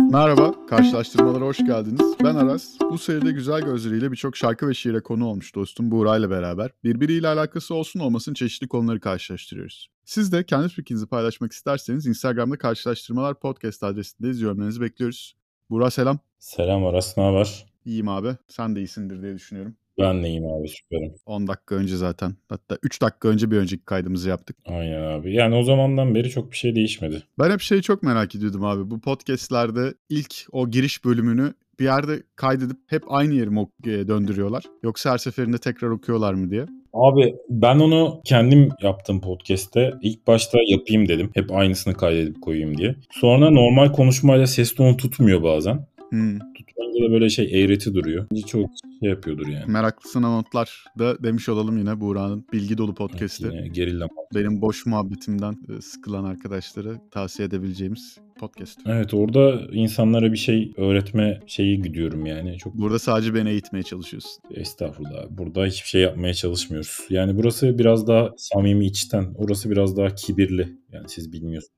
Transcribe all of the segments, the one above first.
Merhaba, karşılaştırmalara hoş geldiniz. Ben Aras. Bu seride güzel gözleriyle birçok şarkı ve şiire konu olmuş dostum Buğra ile beraber. Birbiriyle alakası olsun olmasın çeşitli konuları karşılaştırıyoruz. Siz de kendi fikrinizi paylaşmak isterseniz Instagram'da karşılaştırmalar podcast adresindeyiz. Yorumlarınızı bekliyoruz. Buğra selam. Selam Aras, ne haber? İyiyim abi. Sen de iyisindir diye düşünüyorum. Ben de iyiyim abi süperim. 10 dakika önce zaten. Hatta 3 dakika önce bir önceki kaydımızı yaptık. Aynen abi. Yani o zamandan beri çok bir şey değişmedi. Ben hep şeyi çok merak ediyordum abi. Bu podcastlerde ilk o giriş bölümünü bir yerde kaydedip hep aynı yeri mi e, döndürüyorlar? Yoksa her seferinde tekrar okuyorlar mı diye. Abi ben onu kendim yaptım podcast'te. İlk başta yapayım dedim. Hep aynısını kaydedip koyayım diye. Sonra normal konuşmayla ses tonu tutmuyor bazen. Hmm. Tutmayınca da böyle şey eğreti duruyor. Çok şey yapıyordur yani. Meraklısına notlar da demiş olalım yine Buğra'nın bilgi dolu podcast'i. Yine gerilla. Benim boş muhabbetimden e, sıkılan arkadaşlara tavsiye edebileceğimiz podcast. Evet orada insanlara bir şey öğretme şeyi gidiyorum yani. Çok Burada sadece beni eğitmeye çalışıyorsun. Estağfurullah. Burada hiçbir şey yapmaya çalışmıyoruz. Yani burası biraz daha samimi içten. Orası biraz daha kibirli. Yani siz bilmiyorsunuz.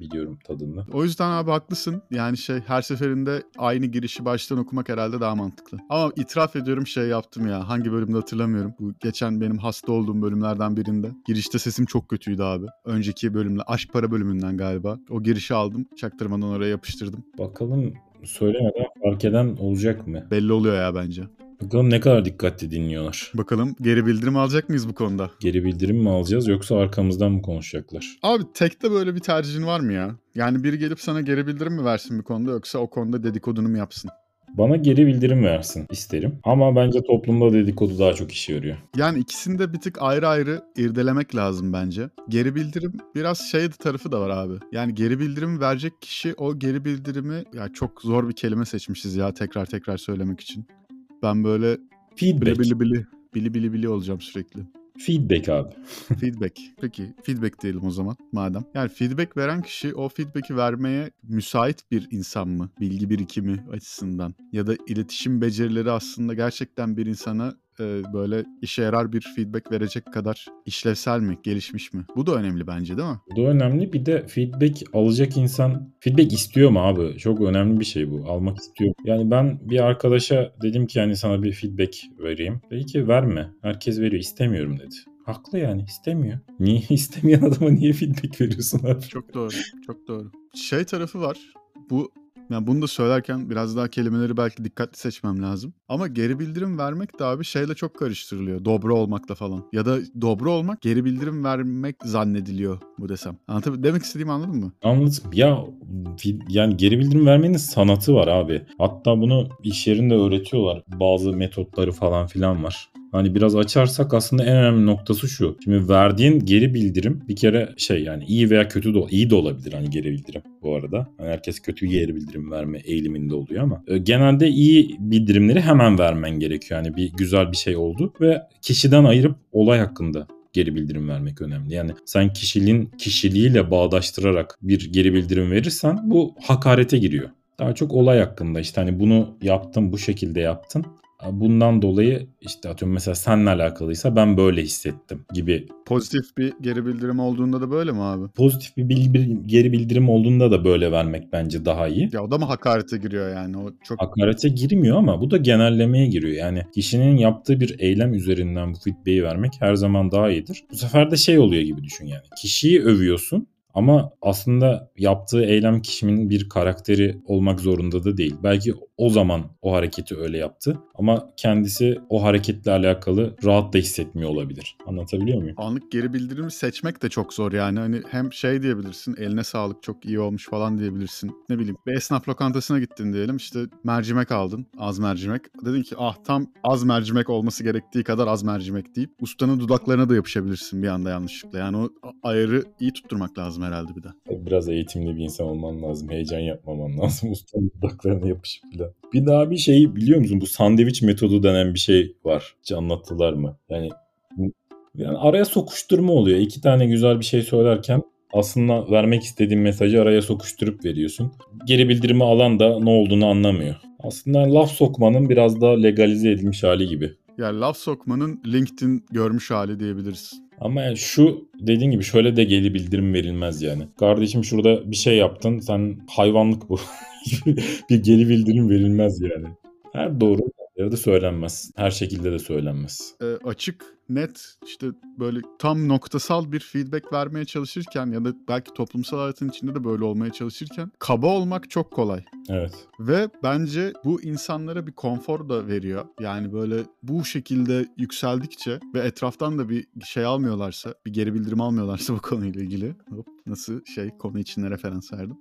Biliyorum tadını. O yüzden abi haklısın. Yani şey her seferinde aynı girişi baştan okumak herhalde daha mantıklı. Ama itiraf ediyorum şey yaptım ya. Hangi bölümde hatırlamıyorum. Bu geçen benim hasta olduğum bölümlerden birinde. Girişte sesim çok kötüydü abi. Önceki bölümle aşk para bölümünden galiba. O girişi aldım. Çaktırmadan oraya yapıştırdım. Bakalım söylemeden fark eden olacak mı? Belli oluyor ya bence. Bakalım ne kadar dikkatli dinliyorlar. Bakalım geri bildirim alacak mıyız bu konuda? Geri bildirim mi alacağız yoksa arkamızdan mı konuşacaklar? Abi tekte böyle bir tercihin var mı ya? Yani biri gelip sana geri bildirim mi versin bir konuda yoksa o konuda dedikodunu mu yapsın? Bana geri bildirim versin isterim. Ama bence toplumda dedikodu daha çok işe yarıyor. Yani ikisini de bir tık ayrı ayrı irdelemek lazım bence. Geri bildirim biraz şey tarafı da var abi. Yani geri bildirim verecek kişi o geri bildirimi ya çok zor bir kelime seçmişiz ya tekrar tekrar söylemek için. Ben böyle Feedback. bili bili bili bili bili olacağım sürekli. Feedback abi. Feedback. Peki feedback diyelim o zaman madem. Yani feedback veren kişi o feedback'i vermeye müsait bir insan mı? Bilgi birikimi açısından. Ya da iletişim becerileri aslında gerçekten bir insana e, böyle işe yarar bir feedback verecek kadar işlevsel mi? Gelişmiş mi? Bu da önemli bence değil mi? Bu da önemli. Bir de feedback alacak insan feedback istiyor mu abi? Çok önemli bir şey bu. Almak istiyor. Yani ben bir arkadaşa dedim ki yani sana bir feedback vereyim. Dedi ki verme. Herkes veriyor. İstemiyorum dedi. Haklı yani istemiyor. Niye istemeyen adama niye feedback veriyorsun abi? Çok doğru. Çok doğru. Şey tarafı var. Bu yani bunu da söylerken biraz daha kelimeleri belki dikkatli seçmem lazım. Ama geri bildirim vermek de abi şeyle çok karıştırılıyor. Dobra olmakla falan. Ya da dobra olmak geri bildirim vermek zannediliyor bu desem. Anlatabiliyor Demek istediğimi anladın mı? Anladım. Ya yani geri bildirim vermenin sanatı var abi. Hatta bunu iş yerinde öğretiyorlar. Bazı metotları falan filan var. Hani biraz açarsak aslında en önemli noktası şu. Şimdi verdiğin geri bildirim bir kere şey yani iyi veya kötü de iyi de olabilir hani geri bildirim bu arada. Hani herkes kötü geri bildirim verme eğiliminde oluyor ama e, genelde iyi bildirimleri hemen vermen gerekiyor. Yani bir güzel bir şey oldu ve kişiden ayırıp olay hakkında geri bildirim vermek önemli. Yani sen kişiliğin kişiliğiyle bağdaştırarak bir geri bildirim verirsen bu hakarete giriyor. Daha çok olay hakkında işte hani bunu yaptım bu şekilde yaptın. Bundan dolayı işte atıyorum mesela seninle alakalıysa ben böyle hissettim gibi Pozitif bir geri bildirim olduğunda da böyle mi abi? pozitif bir geri bildirim olduğunda da böyle vermek bence daha iyi. Ya o da mı hakarete giriyor yani? O çok Hakarete girmiyor ama bu da genellemeye giriyor. Yani kişinin yaptığı bir eylem üzerinden bu feedback'i vermek her zaman daha iyidir. Bu sefer de şey oluyor gibi düşün yani. Kişiyi övüyorsun ama aslında yaptığı eylem kişinin bir karakteri olmak zorunda da değil. Belki o zaman o hareketi öyle yaptı ama kendisi o hareketle alakalı rahat da hissetmiyor olabilir. Anlatabiliyor muyum? anlık geri bildirimi seçmek de çok zor yani. Hani hem şey diyebilirsin eline sağlık çok iyi olmuş falan diyebilirsin. Ne bileyim bir esnaf lokantasına gittin diyelim işte mercimek aldın az mercimek. Dedin ki ah tam az mercimek olması gerektiği kadar az mercimek deyip ustanın dudaklarına da yapışabilirsin bir anda yanlışlıkla. Yani o ayarı iyi tutturmak lazım herhalde bir de. Biraz eğitimli bir insan olman lazım. Heyecan yapmaman lazım. Ustanın dudaklarına yapışıp filan. Bir daha bir şey biliyor musun? Bu sandviç metodu denen bir şey var. Hiç anlattılar mı? Yani, yani araya sokuşturma oluyor. İki tane güzel bir şey söylerken aslında vermek istediğin mesajı araya sokuşturup veriyorsun. Geri bildirimi alan da ne olduğunu anlamıyor. Aslında laf sokmanın biraz daha legalize edilmiş hali gibi. Yani laf sokmanın LinkedIn görmüş hali diyebiliriz. Ama yani şu dediğin gibi şöyle de geri bildirim verilmez yani. Kardeşim şurada bir şey yaptın sen hayvanlık bu. bir geri bildirim verilmez yani. Her doğru yerde söylenmez. Her şekilde de söylenmez. e, açık, net işte böyle tam noktasal bir feedback vermeye çalışırken ya da belki toplumsal hayatın içinde de böyle olmaya çalışırken kaba olmak çok kolay. Evet. Ve bence bu insanlara bir konfor da veriyor. Yani böyle bu şekilde yükseldikçe ve etraftan da bir şey almıyorlarsa, bir geri bildirim almıyorlarsa bu konuyla ilgili. Hop, nasıl şey konu içinde referans verdim.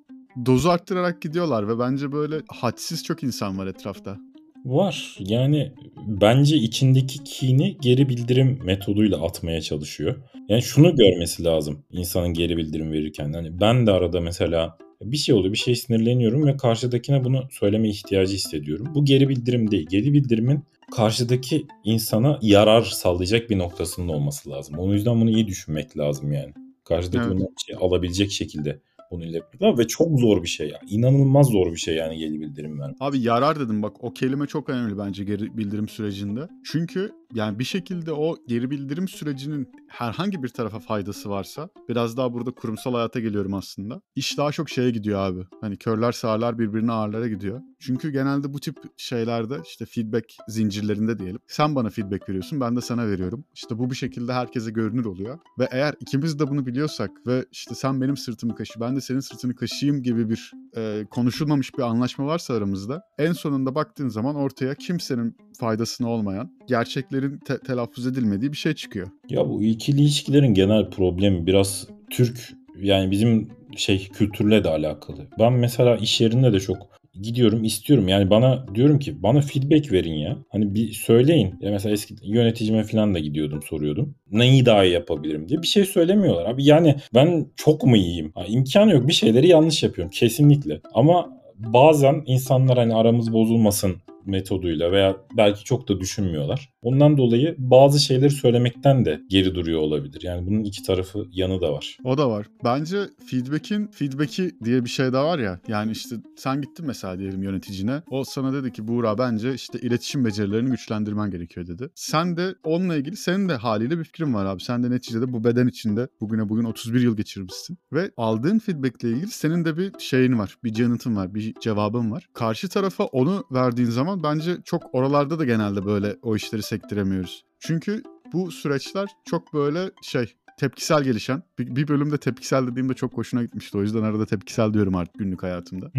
Dozu arttırarak gidiyorlar ve bence böyle hadsiz çok insan var etrafta. Var. Yani bence içindeki kini geri bildirim metoduyla atmaya çalışıyor. Yani şunu görmesi lazım insanın geri bildirim verirken. Hani ben de arada mesela bir şey oluyor, bir şey sinirleniyorum ve karşıdakine bunu söyleme ihtiyacı hissediyorum. Bu geri bildirim değil. Geri bildirimin karşıdaki insana yarar sağlayacak bir noktasında olması lazım. O yüzden bunu iyi düşünmek lazım yani. Karşıdaki Evet. bir şey alabilecek şekilde iletmek lazım ve çok zor bir şey ya. İnanılmaz zor bir şey yani geri bildirim vermek. Abi yarar dedim bak o kelime çok önemli bence geri bildirim sürecinde. Çünkü yani bir şekilde o geri bildirim sürecinin herhangi bir tarafa faydası varsa biraz daha burada kurumsal hayata geliyorum aslında. İş daha çok şeye gidiyor abi. Hani körler sağırlar birbirine ağırlara gidiyor. Çünkü genelde bu tip şeylerde işte feedback zincirlerinde diyelim. Sen bana feedback veriyorsun ben de sana veriyorum. İşte bu bir şekilde herkese görünür oluyor. Ve eğer ikimiz de bunu biliyorsak ve işte sen benim sırtımı kaşı ben de senin sırtını kaşıyım gibi bir e, konuşulmamış bir anlaşma varsa aramızda en sonunda baktığın zaman ortaya kimsenin faydasına olmayan, gerçeklerin te- telaffuz edilmediği bir şey çıkıyor. Ya bu ikili ilişkilerin genel problemi biraz Türk yani bizim şey kültürle de alakalı. Ben mesela iş yerinde de çok gidiyorum istiyorum yani bana diyorum ki bana feedback verin ya. Hani bir söyleyin. Ya mesela eski yöneticime falan da gidiyordum soruyordum. Neyi daha iyi yapabilirim diye bir şey söylemiyorlar abi. Yani ben çok mu iyiyim? Ha, imkanı yok bir şeyleri yanlış yapıyorum kesinlikle. Ama bazen insanlar hani aramız bozulmasın metoduyla veya belki çok da düşünmüyorlar. Ondan dolayı bazı şeyleri söylemekten de geri duruyor olabilir. Yani bunun iki tarafı yanı da var. O da var. Bence feedback'in feedback'i diye bir şey de var ya. Yani işte sen gittin mesela diyelim yöneticine. O sana dedi ki Buğra bence işte iletişim becerilerini güçlendirmen gerekiyor dedi. Sen de onunla ilgili senin de haliyle bir fikrin var abi. Sen de neticede bu beden içinde bugüne bugün 31 yıl geçirmişsin. Ve aldığın feedback'le ilgili senin de bir şeyin var. Bir yanıtın var. Bir cevabın var. Karşı tarafa onu verdiğin zaman bence çok oralarda da genelde böyle o işleri sektiremiyoruz. Çünkü bu süreçler çok böyle şey tepkisel gelişen. Bir, bir bölümde tepkisel dediğimde çok hoşuna gitmişti. O yüzden arada tepkisel diyorum artık günlük hayatımda.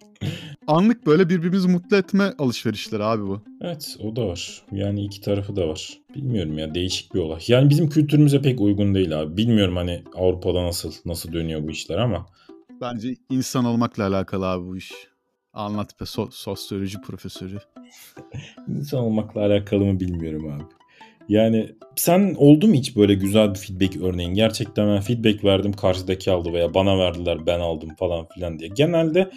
Anlık böyle birbirimizi mutlu etme alışverişleri abi bu. Evet o da var. Yani iki tarafı da var. Bilmiyorum ya değişik bir olay. Yani bizim kültürümüze pek uygun değil abi. Bilmiyorum hani Avrupa'da nasıl nasıl dönüyor bu işler ama. Bence insan olmakla alakalı abi bu iş. Anlat be so- sosyoloji profesörü. İnsan olmakla alakalı mı bilmiyorum abi. Yani sen oldu mu hiç böyle güzel bir feedback örneğin? Gerçekten ben feedback verdim karşıdaki aldı veya bana verdiler ben aldım falan filan diye. Genelde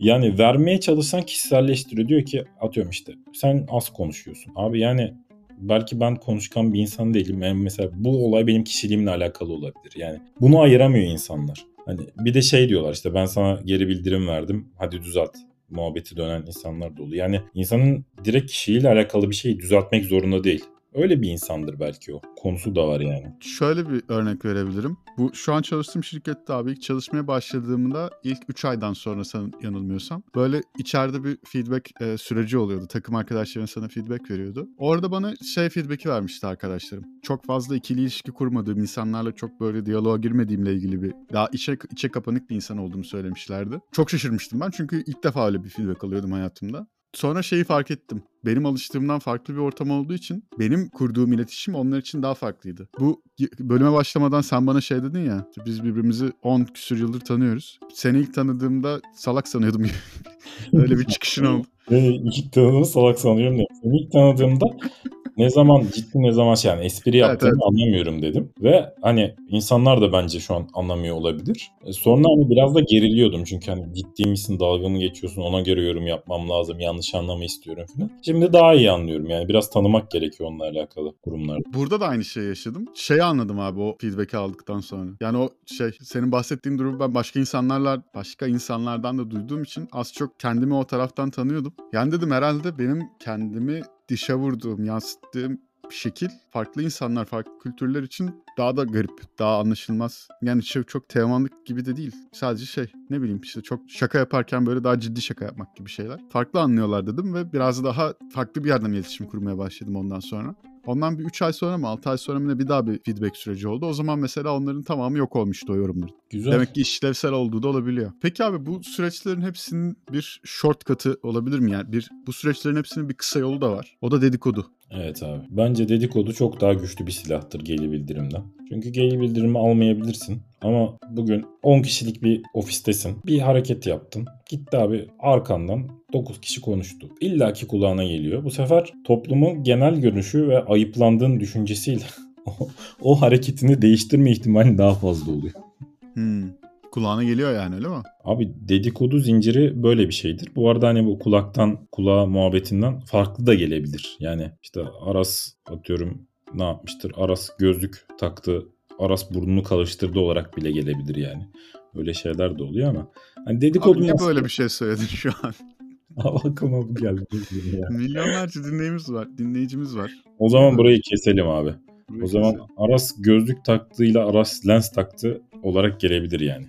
yani vermeye çalışsan kişiselleştiriyor. Diyor ki atıyorum işte sen az konuşuyorsun. Abi yani belki ben konuşkan bir insan değilim. Yani mesela bu olay benim kişiliğimle alakalı olabilir. Yani bunu ayıramıyor insanlar. Hani bir de şey diyorlar işte ben sana geri bildirim verdim hadi düzelt muhabbeti dönen insanlar da oluyor. Yani insanın direkt kişiliğiyle alakalı bir şeyi düzeltmek zorunda değil. Öyle bir insandır belki o. Konusu da var yani. Şöyle bir örnek verebilirim. Bu şu an çalıştığım şirkette abi ilk çalışmaya başladığımda ilk 3 aydan sonra sanırım yanılmıyorsam böyle içeride bir feedback e, süreci oluyordu. Takım arkadaşların sana feedback veriyordu. Orada bana şey feedback'i vermişti arkadaşlarım. Çok fazla ikili ilişki kurmadığım, insanlarla çok böyle diyaloğa girmediğimle ilgili bir daha içe, içe kapanık bir insan olduğumu söylemişlerdi. Çok şaşırmıştım ben çünkü ilk defa öyle bir feedback alıyordum hayatımda. Sonra şeyi fark ettim. Benim alıştığımdan farklı bir ortam olduğu için benim kurduğum iletişim onlar için daha farklıydı. Bu bölüme başlamadan sen bana şey dedin ya. Biz birbirimizi 10 küsür yıldır tanıyoruz. Seni ilk tanıdığımda salak sanıyordum. Öyle bir çıkışın oldu. Ve ilk tanıdığımı salak sanıyorum. Ya. Seni ilk tanıdığımda ne zaman ciddi ne zaman şey yani espri Evet, yaptığımı evet. anlamıyorum dedim. Ve hani insanlar da bence şu an anlamıyor olabilir. E, Sonra hani biraz da geriliyordum çünkü hani ciddi misin dalga mı geçiyorsun ona göre yorum yapmam lazım yanlış anlama istiyorum falan. Şimdi daha iyi anlıyorum yani biraz tanımak gerekiyor onunla alakalı durumlarda. Burada da aynı şeyi yaşadım. Şeyi anladım abi o feedback'i aldıktan sonra. Yani o şey senin bahsettiğin durumu ben başka insanlarla başka insanlardan da duyduğum için az çok kendimi o taraftan tanıyordum. Yani dedim herhalde benim kendimi dışa vurduğum, yansıttığım şekil farklı insanlar, farklı kültürler için daha da garip, daha anlaşılmaz. Yani çok, çok teomanlık gibi de değil. Sadece şey ne bileyim işte çok şaka yaparken böyle daha ciddi şaka yapmak gibi şeyler. Farklı anlıyorlar dedim ve biraz daha farklı bir yerden iletişim kurmaya başladım ondan sonra. Ondan bir 3 ay sonra mı 6 ay sonra mı ne bir daha bir feedback süreci oldu. O zaman mesela onların tamamı yok olmuştu o yorumların. Güzel. Demek ki işlevsel olduğu da olabiliyor. Peki abi bu süreçlerin hepsinin bir shortcut'ı olabilir mi? Yani bir bu süreçlerin hepsinin bir kısa yolu da var. O da dedikodu. Evet abi. Bence dedikodu çok daha güçlü bir silahtır geri bildirimden. Çünkü geri bildirimi almayabilirsin. Ama bugün 10 kişilik bir ofistesin. Bir hareket yaptın. Gitti abi arkandan 9 kişi konuştu. İlla ki kulağına geliyor. Bu sefer toplumun genel görünüşü ve ayıplandığın düşüncesiyle o, hareketini değiştirme ihtimali daha fazla oluyor. Hmm. Kulağına geliyor yani öyle mi? Abi dedikodu zinciri böyle bir şeydir. Bu arada hani bu kulaktan kulağa muhabbetinden farklı da gelebilir. Yani işte Aras atıyorum ne yapmıştır? Aras gözlük taktı. Aras burnunu kalıştırdı olarak bile gelebilir yani. Öyle şeyler de oluyor ama. Hani dedikodu Abi niye böyle bir şey söyledin şu an? Aklıma bu geldi. Milyonlarca dinleyicimiz var. Dinleyicimiz var. O zaman burayı keselim abi. Burayı O zaman keselim. Aras gözlük taktığıyla Aras lens taktı olarak gelebilir yani.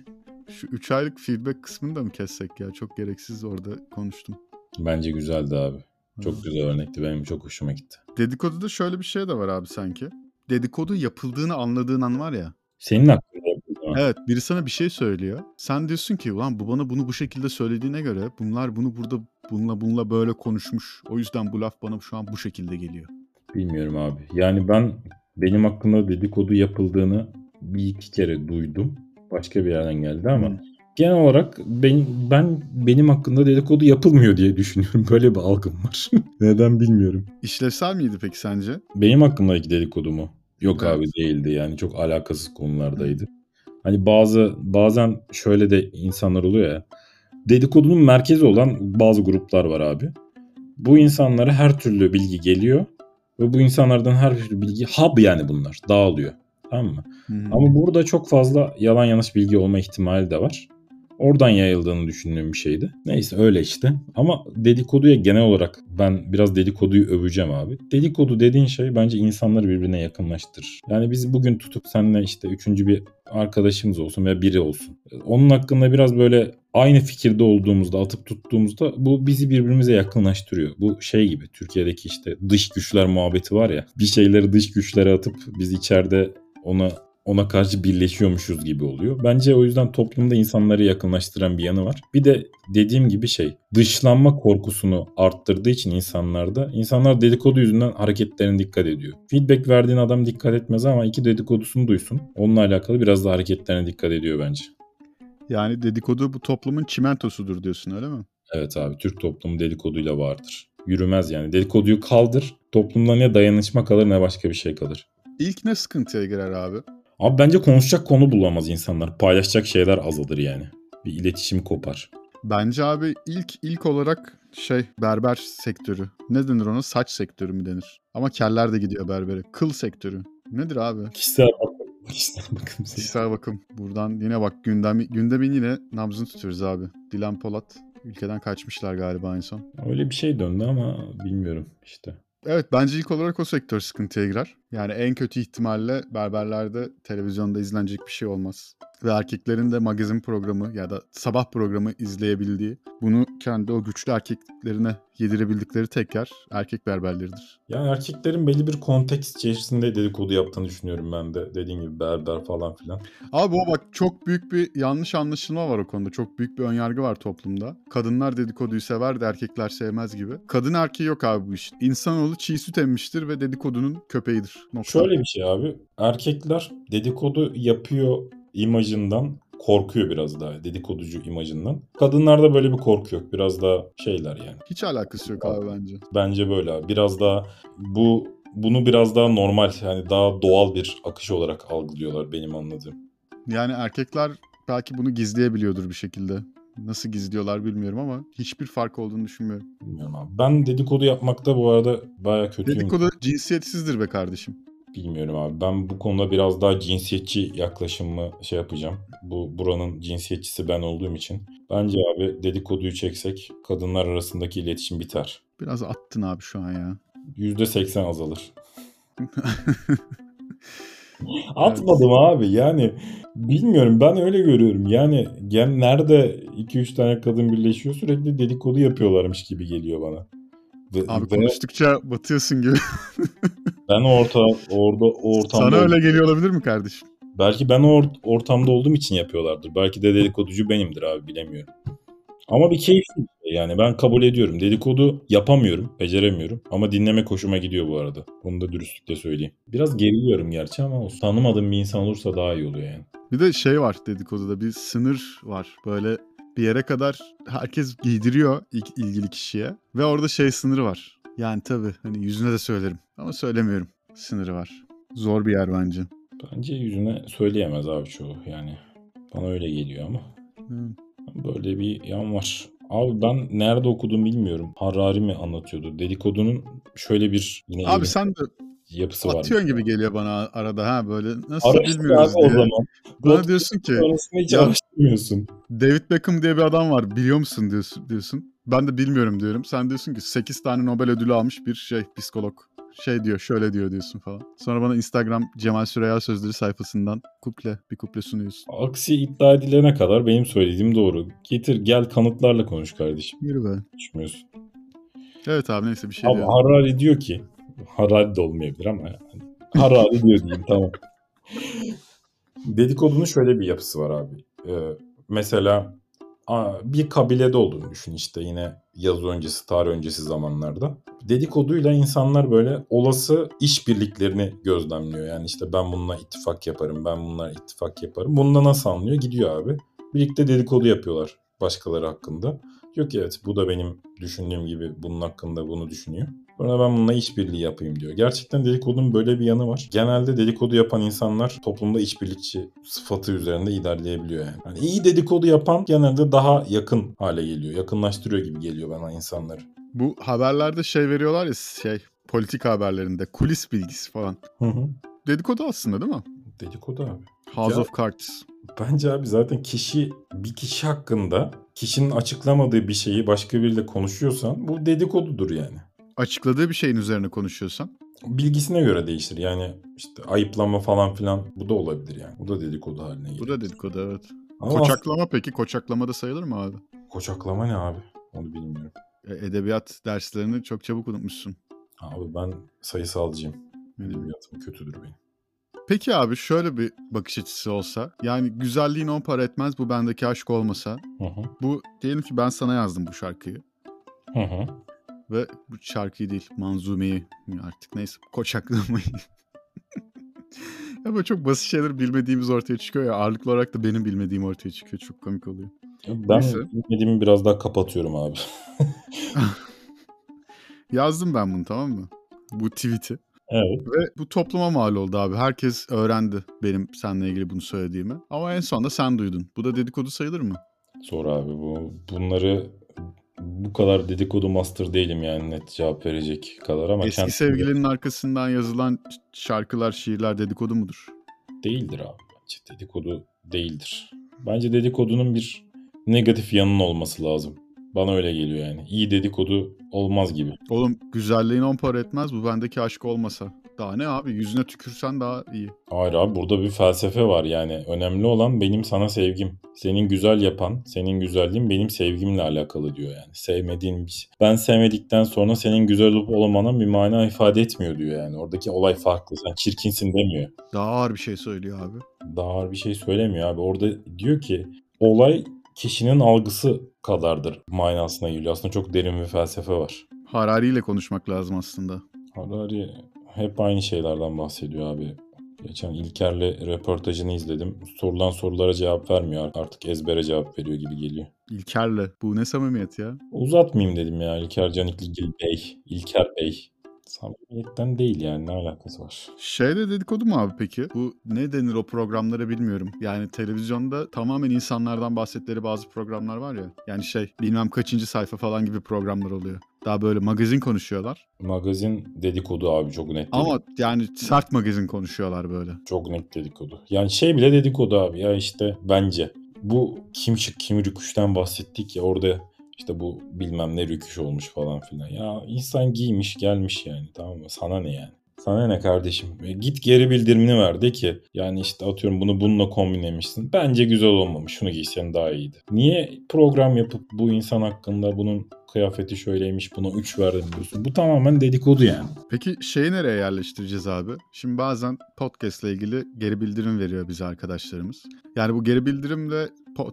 Şu 3 aylık feedback kısmını da mı kessek ya? Çok gereksiz orada konuştum. Bence güzeldi abi. Çok güzel örnekti. Benim çok hoşuma gitti. Dedikoduda şöyle bir şey de var abi sanki. Dedikodu yapıldığını anladığın an var ya. Senin zaman. Evet biri sana bir şey söylüyor. Sen diyorsun ki ulan bu bana bunu bu şekilde söylediğine göre bunlar bunu burada bununla bununla böyle konuşmuş. O yüzden bu laf bana şu an bu şekilde geliyor. Bilmiyorum abi. Yani ben benim hakkında dedikodu yapıldığını bir iki kere duydum. Başka bir yerden geldi ama Hı. genel olarak ben, ben benim hakkında dedikodu yapılmıyor diye düşünüyorum. Böyle bir algım var. Neden bilmiyorum. İşlevsel miydi peki sence? Benim hakkımdaki dedikodu mu? Yok Evet. abi değildi yani çok alakasız konulardaydı. Hani bazı bazen şöyle de insanlar oluyor ya. Dedikodunun merkezi olan bazı gruplar var abi. Bu insanlara her türlü bilgi geliyor ve bu insanlardan her türlü bilgi hub yani bunlar dağılıyor. Tamam mı? Hı. Ama burada çok fazla yalan yanlış bilgi olma ihtimali de var. Oradan yayıldığını düşündüğüm bir şeydi. Neyse öyle işte. Ama dedikoduya genel olarak ben biraz dedikoduyu öveceğim abi. Dedikodu dediğin şey bence insanları birbirine yakınlaştırır. Yani biz bugün tutup seninle işte üçüncü bir arkadaşımız olsun veya biri olsun. Onun hakkında biraz böyle aynı fikirde olduğumuzda, atıp tuttuğumuzda bu bizi birbirimize yakınlaştırıyor. Bu şey gibi Türkiye'deki işte dış güçler muhabbeti var ya. Bir şeyleri dış güçlere atıp biz içeride ona ona karşı birleşiyormuşuz gibi oluyor. Bence o yüzden toplumda insanları yakınlaştıran bir yanı var. Bir de dediğim gibi şey dışlanma korkusunu arttırdığı için insanlarda insanlar dedikodu yüzünden hareketlerine dikkat ediyor. Feedback verdiğin adam dikkat etmez ama iki dedikodusunu duysun. Onunla alakalı biraz da hareketlerine dikkat ediyor bence. Yani dedikodu bu toplumun çimentosudur diyorsun öyle mi? Evet abi Türk toplumu dedikoduyla vardır. Yürümez yani. Dedikoduyu kaldır. Toplumda ne dayanışma kalır ne başka bir şey kalır. İlk ne sıkıntıya girer abi? Abi bence konuşacak konu bulamaz insanlar. Paylaşacak şeyler azalır yani. Bir iletişim kopar. Bence abi ilk ilk olarak şey berber sektörü. Ne denir ona? Saç sektörü mü denir? Ama keller de gidiyor berbere. Kıl sektörü. Nedir abi? Kişisel bakım. Kişisel bakım. Kişisel bakım. Buradan yine bak gündem, gündemin yine nabzını tutuyoruz abi. Dilan Polat ülkeden kaçmışlar galiba en son. Öyle bir şey döndü ama bilmiyorum işte. Evet bence ilk olarak o sektör sıkıntıya girer. Yani en kötü ihtimalle berberlerde televizyonda izlenecek bir şey olmaz. Ve erkeklerin de magazin programı ya da sabah programı izleyebildiği, bunu kendi o güçlü erkeklerine yedirebildikleri tek yer erkek berberleridir. Ya erkeklerin belli bir konteks içerisinde dedikodu yaptığını düşünüyorum ben de. Dediğin gibi berber falan filan. Abi o bak çok büyük bir yanlış anlaşılma var o konuda. Çok büyük bir önyargı var toplumda. Kadınlar dedikoduyu sever de erkekler sevmez gibi. Kadın erkeği yok abi bu iş. İnsanoğlu çiğ süt emmiştir ve dedikodunun köpeğidir. Nokta. Şöyle bir şey abi. Erkekler dedikodu yapıyor imajından korkuyor biraz daha. Dedikoducu imajından. Kadınlarda böyle bir korku yok. Biraz daha şeyler yani. Hiç alakası yok abi bence. Bence böyle abi. Biraz daha bu bunu biraz daha normal yani daha doğal bir akış olarak algılıyorlar benim anladığım. Yani erkekler belki bunu gizleyebiliyordur bir şekilde. Nasıl gizliyorlar bilmiyorum ama hiçbir fark olduğunu düşünmüyorum. Bilmiyorum abi. Ben dedikodu yapmakta bu arada baya kötüyüm. Dedikodu cinsiyetsizdir be kardeşim. Bilmiyorum abi. Ben bu konuda biraz daha cinsiyetçi yaklaşımımı şey yapacağım. Bu buranın cinsiyetçisi ben olduğum için. Bence abi dedikoduyu çeksek kadınlar arasındaki iletişim biter. Biraz attın abi şu an ya. %80 azalır. Atmadım abi yani bilmiyorum ben öyle görüyorum. Yani gen nerede 2-3 tane kadın birleşiyor sürekli dedikodu yapıyorlarmış gibi geliyor bana. Ve, Abi ve konuştukça batıyorsun gibi. ben orta orada o ortamda Sana öyle geliyor olabilir mi kardeşim? belki ben o or- ortamda olduğum için yapıyorlardır. Belki de dedikoducu benimdir abi bilemiyorum. Ama bir keyifli bir şey yani ben kabul ediyorum. Dedikodu yapamıyorum, beceremiyorum ama dinlemek hoşuma gidiyor bu arada. Bunu da dürüstlükle söyleyeyim. Biraz geriliyorum gerçi ama o tanımadığım bir insan olursa daha iyi oluyor yani. Bir de şey var dedikoduda bir sınır var. Böyle bir yere kadar herkes giydiriyor ilgili kişiye. Ve orada şey sınırı var. Yani tabii hani yüzüne de söylerim ama söylemiyorum. Sınırı var. Zor bir yer bence. Bence yüzüne söyleyemez abi çoğu yani. Bana öyle geliyor ama. Hı. Böyle bir yan var. Abi ben nerede okudum bilmiyorum. Harari mi anlatıyordu? Dedikodunun şöyle bir yine Abi sen de yapısı var. atıyorsun gibi geliyor bana arada ha böyle nasıl Araştır bilmiyoruz abi o diye. zaman. Bana diyorsun ki Sonrasında hiç Ya- araştırmıyorsun. David Beckham diye bir adam var biliyor musun diyorsun, diyorsun. Ben de bilmiyorum diyorum. Sen diyorsun ki 8 tane Nobel ödülü almış bir şey psikolog. Şey diyor şöyle diyor diyorsun falan. Sonra bana Instagram Cemal Süreya Sözleri sayfasından kuple bir kuple sunuyorsun. Aksi iddia edilene kadar benim söylediğim doğru. Getir gel kanıtlarla konuş kardeşim. Yürü be. Konuşmuyorsun. Evet abi neyse bir şey Abi diyor. Harari diyor ki Harari de olmayabilir ama yani. Harari diyor diyeyim tamam. Dedikodunun şöyle bir yapısı var abi. Ee, mesela bir kabilede olduğunu düşün işte yine yaz öncesi, tarih öncesi zamanlarda. Dedikoduyla insanlar böyle olası işbirliklerini gözlemliyor. Yani işte ben bununla ittifak yaparım, ben bununla ittifak yaparım. Bunda nasıl anlıyor? Gidiyor abi. Birlikte dedikodu yapıyorlar başkaları hakkında. Diyor ki evet bu da benim düşündüğüm gibi bunun hakkında bunu düşünüyor. Sonra ben bununla işbirliği yapayım diyor. Gerçekten dedikodunun böyle bir yanı var. Genelde dedikodu yapan insanlar toplumda işbirlikçi sıfatı üzerinde ilerleyebiliyor yani. yani iyi dedikodu yapan genelde daha yakın hale geliyor. Yakınlaştırıyor gibi geliyor bana insanları. Bu haberlerde şey veriyorlar ya şey politik haberlerinde kulis bilgisi falan. Hı hı. Dedikodu aslında değil mi? Dedikodu abi. House Ya- of Cards. Bence abi zaten kişi bir kişi hakkında kişinin açıklamadığı bir şeyi başka biriyle konuşuyorsan bu dedikodudur yani. Açıkladığı bir şeyin üzerine konuşuyorsan. Bilgisine göre değişir. Yani işte ayıplama falan filan bu da olabilir yani. Bu da dedikodu haline geliyor. Bu da dedikodu evet. Ama Koçaklama peki? Koçaklama da sayılır mı abi? aslında- Koçaklama ne abi? Onu bilmiyorum. E, Edebiyat derslerini çok çabuk unutmuşsun. Abi ben sayısalcıyım. Edebiyatım kötüdür benim. Peki abi şöyle bir bakış açısı olsa. Yani güzelliğin on para etmez bu bendeki aşk olmasa. Hı hı. Bu diyelim ki ben sana yazdım bu şarkıyı. Hı hı. Ve bu şarkıyı değil manzumeyi artık neyse koçaklamayı. ya böyle çok basit şeyler bilmediğimiz ortaya çıkıyor ya. Ağırlıklı olarak da benim bilmediğim ortaya çıkıyor. Çok komik oluyor. Ben Neyse. bilmediğimi biraz daha kapatıyorum abi. Yazdım ben bunu tamam mı? Bu tweet'i. Evet. Ve bu topluma mal oldu abi. Herkes öğrendi benim seninle ilgili bunu söylediğimi. Ama en sonunda sen duydun. Bu da dedikodu sayılır mı? Zor abi bu. Bunları bu kadar dedikodu master değilim yani net cevap verecek kadar ama Eski kendisi- sevgilinin arkasından yazılan şarkılar, şiirler dedikodu mudur? değildir abi bence. Dedikodu değildir. Bence dedikodunun bir negatif yanının olması lazım. Bana öyle geliyor yani. İyi dedikodu olmaz gibi. Oğlum güzelliğin on para etmez bu bendeki aşk olmasa. Daha ne abi yüzüne tükürsen daha iyi. Hayır abi burada bir felsefe var yani. Önemli olan benim sana sevgim. Senin güzel yapan, senin güzelliğin benim sevgimle alakalı diyor yani. Sevmediğin bir şey. Ben sevmedikten sonra senin güzel olup olmana bir mana ifade etmiyor diyor yani. Oradaki olay farklı. Sen çirkinsin demiyor. Daha ağır bir şey söylüyor abi. Daha ağır bir şey söylemiyor abi. Orada diyor ki olay kişinin algısı kadardır manasına geliyor. Aslında çok derin bir felsefe var. Harari ile konuşmak lazım aslında. Harari hep aynı şeylerden bahsediyor abi. Geçen İlker'le röportajını izledim. Sorulan sorulara cevap vermiyor. Artık ezbere cevap veriyor gibi geliyor. İlker'le. Bu ne samimiyet ya? Uzatmayayım dedim ya İlker Canikligil Bey. İlker Bey. Samimiyetten değil yani ne alakası var? Şeyde dedikodu mu abi peki? Bu ne denir o programlara bilmiyorum. Yani televizyonda tamamen insanlardan bahsettikleri bazı programlar var ya. Yani şey bilmem kaçıncı sayfa falan gibi programlar oluyor. Daha böyle magazin konuşuyorlar. Magazin dedikodu abi çok net. Ama yani sert magazin konuşuyorlar böyle. Çok net dedikodu. Yani şey bile dedikodu abi ya işte bence. Bu kim şık kim rüküşten bahsettik ya orada işte bu bilmem ne rüküş olmuş falan filan. Ya insan giymiş gelmiş yani tamam mı? Sana ne yani? Sana ne kardeşim? E, Git geri bildirimini ver de ki yani işte atıyorum bunu bununla kombinlemişsin. Bence güzel olmamış. Şunu giysen daha iyiydi. Niye program yapıp bu insan hakkında bunun kıyafeti şöyleymiş buna 3 verdim diyorsun. Bu tamamen dedikodu yani. Peki şeyi nereye yerleştireceğiz abi? Şimdi bazen podcast ile ilgili geri bildirim veriyor bize arkadaşlarımız. Yani bu geri bildirimle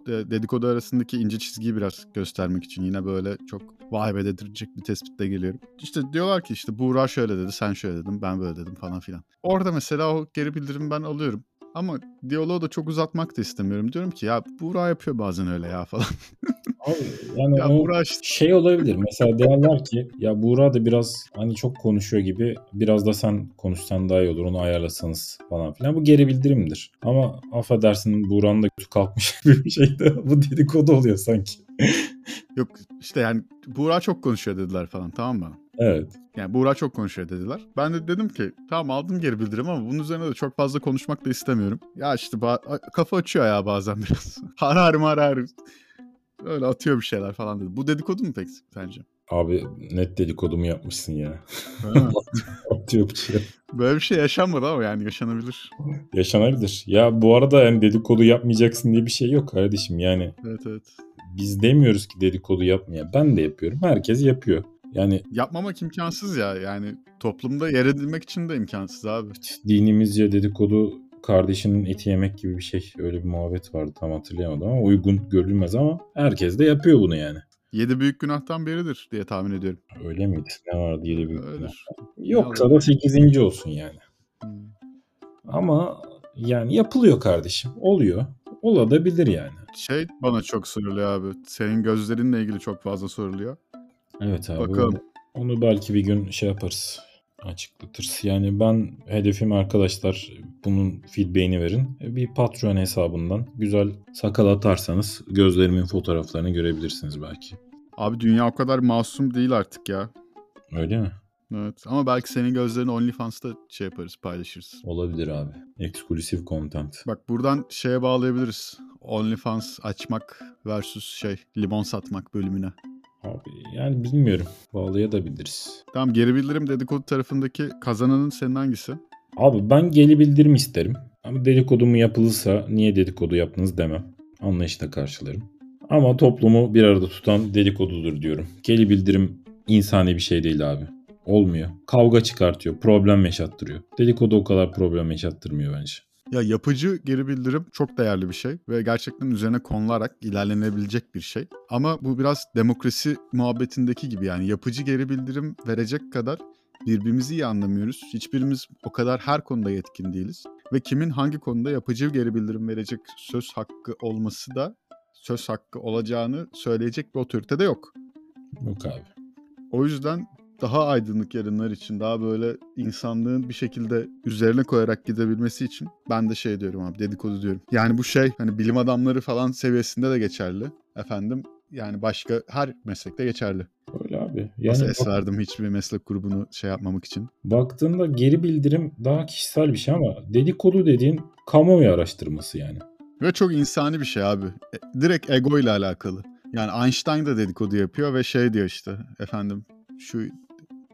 e, dedikodu arasındaki ince çizgiyi biraz göstermek için yine böyle çok vay be dedirtecek bir tespitle geliyorum. İşte diyorlar ki işte Buğra şöyle dedi, sen şöyle dedin, ben böyle dedim falan filan. Orada mesela o geri bildirimi ben alıyorum. Ama diyaloğu da çok uzatmak da istemiyorum. Diyorum ki ya Buğra yapıyor bazen öyle ya falan. Abi yani ya Buğra işte şey olabilir. Mesela derler ki ya Buğra da biraz hani çok konuşuyor gibi biraz da sen konuşsan daha iyi olur onu ayarlasanız falan filan. Bu geri bildirimdir. Ama affedersin Buğra'nın da kötü kalkmış gibi bir şey de bu dedikodu oluyor sanki. yok işte yani Buğra çok konuşuyor dediler falan tamam mı? Evet. Yani Buğra çok konuşuyor dediler. Ben de dedim ki tamam aldım geri bildirim ama bunun üzerine de çok fazla konuşmak da istemiyorum. Ya işte kafa açıyor ya bazen biraz. harar marar. Öyle atıyor bir şeyler falan dedi. Bu dedikodu mu peki sence? Abi net dedikodumu yapmışsın ya. Atıyor bıçağı. Böyle bir şey yaşanmadı ama yani yaşanabilir. Yaşanabilir. Ya bu arada yani dedikodu yapmayacaksın diye bir şey yok kardeşim. Yani Evet evet. biz demiyoruz ki dedikodu yapmaya. Ben de yapıyorum. Herkes yapıyor. Yani Yapmamak imkansız ya. Yani toplumda yer edilmek için de imkansız abi. dinimizce dedikodu kardeşinin eti yemek gibi bir şey. Öyle bir muhabbet vardı tam hatırlayamadım ama uygun görülmez ama herkes de yapıyor bunu yani. Yedi büyük günahtan biridir diye tahmin ediyorum. Öyle miydi? Ne vardı yedi büyük günah? Öyledir. Yoksa da sekizinci olsun yani. Hmm. Ama yani yapılıyor kardeşim. Oluyor. Olabilir yani. Şey bana çok soruluyor abi. Senin gözlerinle ilgili çok fazla soruluyor. Evet abi. Bakalım. Onu belki bir gün şey yaparız. Açıklatırız. Yani ben hedefim arkadaşlar bunun feedback'ini verin. Bir Patreon hesabından güzel sakal atarsanız gözlerimin fotoğraflarını görebilirsiniz belki. Abi dünya o kadar masum değil artık ya. Öyle mi? Evet ama belki senin gözlerini OnlyFans'ta şey yaparız paylaşırız. Olabilir abi. Exclusive content. Bak buradan şeye bağlayabiliriz. OnlyFans açmak versus şey limon satmak bölümüne. Abi yani bilmiyorum. Bağlayabiliriz. Tamam geri bildirim dedikodu tarafındaki kazananın senin hangisi? Abi ben geri bildirim isterim. Ama dedikodu mu yapılırsa niye dedikodu yaptınız demem. Anlayışla karşılarım. Ama toplumu bir arada tutan dedikodudur diyorum. Geri bildirim insani bir şey değil abi. Olmuyor. Kavga çıkartıyor. Problem yaşattırıyor. Dedikodu o kadar problem yaşattırmıyor bence. Ya yapıcı geri bildirim çok değerli bir şey ve gerçekten üzerine konularak ilerlenebilecek bir şey. Ama bu biraz demokrasi muhabbetindeki gibi yani yapıcı geri bildirim verecek kadar birbirimizi iyi anlamıyoruz. Hiçbirimiz o kadar her konuda yetkin değiliz. Ve kimin hangi konuda yapıcı geri bildirim verecek söz hakkı olması da söz hakkı olacağını söyleyecek bir otorite de yok. Yok abi. O yüzden daha aydınlık yarınlar için daha böyle insanlığın bir şekilde üzerine koyarak gidebilmesi için ben de şey diyorum abi dedikodu diyorum. Yani bu şey hani bilim adamları falan seviyesinde de geçerli. Efendim yani başka her meslekte geçerli. Öyle abi. Yani Yani es verdim hiçbir meslek grubunu şey yapmamak için. baktığında geri bildirim daha kişisel bir şey ama dedikodu dediğin kamuoyu araştırması yani. Ve çok insani bir şey abi. E, direkt ego ile alakalı. Yani Einstein da dedikodu yapıyor ve şey diyor işte efendim şu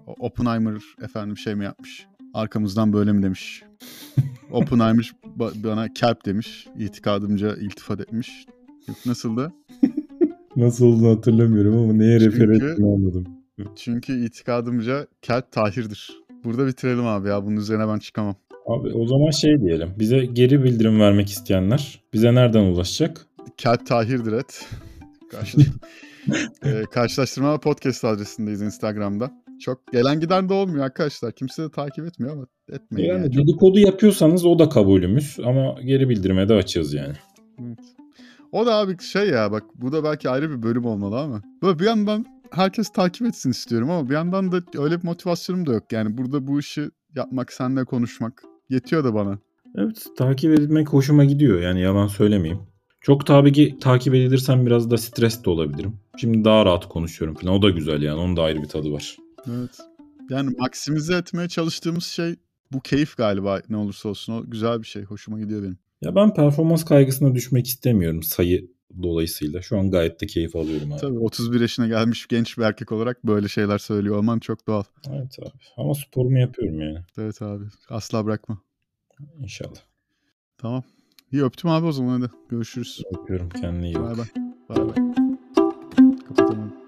Oppenheimer efendim şey mi yapmış? Arkamızdan böyle mi demiş? Oppenheimer ba- bana kelp demiş. İtikadımca iltifat etmiş. Yok, Nasıldı? Nasıl olduğunu hatırlamıyorum ama neye refer ettiğini anladım. Çünkü itikadımca kelp tahirdir. Burada bitirelim abi ya. Bunun üzerine ben çıkamam. Abi o zaman şey diyelim. Bize geri bildirim vermek isteyenler bize nereden ulaşacak? Kelp tahirdir et. Karşı... Ee, karşılaştırma podcast adresindeyiz Instagram'da. Çok gelen giden de olmuyor arkadaşlar. Kimse de takip etmiyor ama etmeyin Yani yani. Dedikodu yapıyorsanız o da kabulümüz ama geri bildirime de açığız yani. Evet. O da abi şey ya bak bu da belki ayrı bir bölüm olmalı ama. Böyle bir yandan herkes takip etsin istiyorum ama bir yandan da öyle bir motivasyonum da yok. Yani burada bu işi yapmak, seninle konuşmak yetiyor da bana. Evet takip edilmek hoşuma gidiyor yani yalan söylemeyeyim. Çok tabii ki takip edilirsem biraz da stres de olabilirim. Şimdi daha rahat konuşuyorum falan o da güzel yani onun da ayrı bir tadı var. Evet. Yani maksimize etmeye çalıştığımız şey bu keyif galiba ne olursa olsun. O güzel bir şey. Hoşuma gidiyor benim. Ya ben performans kaygısına düşmek istemiyorum sayı dolayısıyla şu an gayet de keyif alıyorum abi. Tabii 31 yaşına gelmiş genç bir erkek olarak böyle şeyler söylüyor olman çok doğal. Evet abi. Ama sporumu yapıyorum yani. Evet abi. Asla bırakma. İnşallah. Tamam. İyi öptüm abi o zaman hadi. Görüşürüz. Öpüyorum kendine iyi bak. Bay bay. Bay bay. Kapatalım.